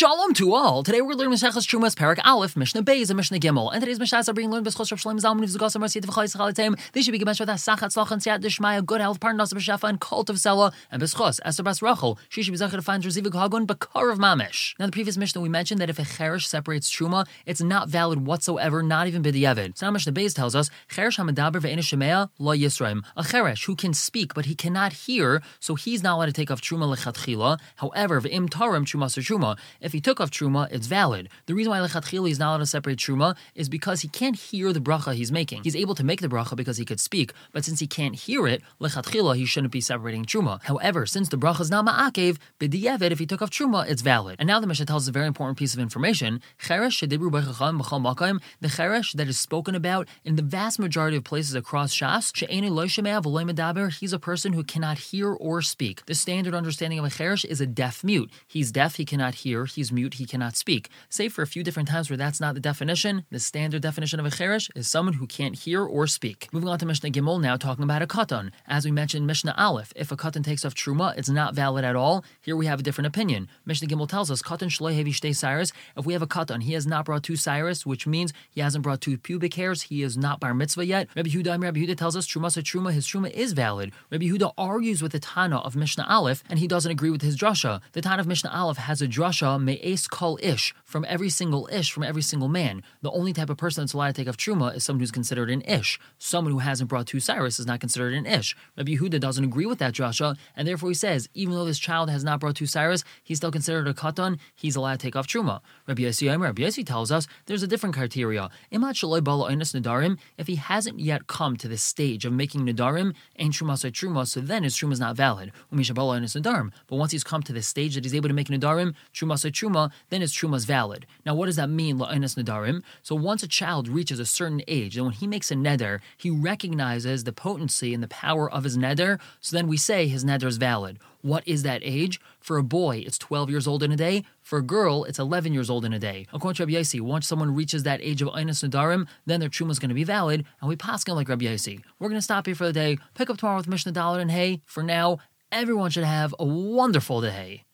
Shalom to all. Today we're learning Mesechus Trumas Parak Aleph, Mishnah Beis, and Mishnah Gimel. And today's Mishnahs are being learned by Schosh Shalom Zalman of Zugos and Mercy Tvachai Sachalitim. They should be given with a Sachat Slach and Siat Dishmaya, good health, pardon us, Beshafa, and cult of Sela, and Beschos, Esther Bas Rachel. She should be Zachar to find Rezivik Hagun, Bakar of Mamish. Now, the previous Mishnah we mentioned that if a Cheresh separates Truma, it's not valid whatsoever, not even B'diavad. So now Mishnah Beis tells us, Cheresh Hamadaber Ve'ena Shemea, Lo Yisraim. A Cheresh who can speak, but he cannot hear, so he's not allowed to take off Truma Lechatchila. However, Ve'im Tarim Truma Truma. If he took off Truma, it's valid. The reason why lechatchila is not allowed to separate truma is because he can't hear the bracha he's making. He's able to make the bracha because he could speak, but since he can't hear it, lechatchila he shouldn't be separating truma. However, since the bracha is not ma'akev, b'diyevet, if he took off truma, it's valid. And now the Mishnah tells us a very important piece of information. Cheresh shedibru makayim, the cheresh that is spoken about in the vast majority of places across Shas, she'eni lo medaber, he's a person who cannot hear or speak. The standard understanding of a cheresh is a deaf mute. He's deaf, he cannot hear. He's mute, he cannot speak. Say for a few different times where that's not the definition, the standard definition of a cheresh is someone who can't hear or speak. Moving on to Mishnah Gimel now, talking about a katan. As we mentioned, Mishnah Aleph, if a katan takes off truma, it's not valid at all. Here we have a different opinion. Mishnah Gimel tells us katan shloi hevi shtei cyrus. If we have a katan, he has not brought two cyrus, which means he hasn't brought two pubic hairs. He is not bar mitzvah yet. Rabbi Yehuda, Rabbi Yehuda tells us truma sa truma. His truma is valid. Rabbi Yehuda argues with the Tana of Mishnah Aleph, and he doesn't agree with his drasha. The Tana of Mishnah Aleph has a drasha me'es kol ish from every single ish, from every single man. The only type of person that's allowed to take off truma is someone who's considered an ish. Someone who hasn't brought two cyrus is not considered an ish. Rabbi Yehuda doesn't agree with that drasha, and therefore he says, even though this child has not brought two cyrus, he's still considered a katan, he's allowed to take off truma. Rabbi Yossi Rabbi Yossi tells us there's a different criteria. If he hasn't yet come to the stage of making nadarim, ain't truma say truma, so then his truma is not valid. But once he's come to the stage that he's able to make nadarim, truma say truma, then his truma is valid. Now, what does that mean, la'enes nadarim? So once a child reaches a certain age, and when he makes a neder, he recognizes the potency and the power of his neder, so then we say his neder is valid. What is that age? For a boy, it's 12 years old in a day. For a girl, it's 11 years old in a day. According to Rabbi Yossi, once someone reaches that age of Einis Nadarim, then their truma is going to be valid, and we pasken like Rabbi Yossi. We're going to stop here for the day, pick up tomorrow with Mishnah Daled, and hey, for now, everyone should have a wonderful day.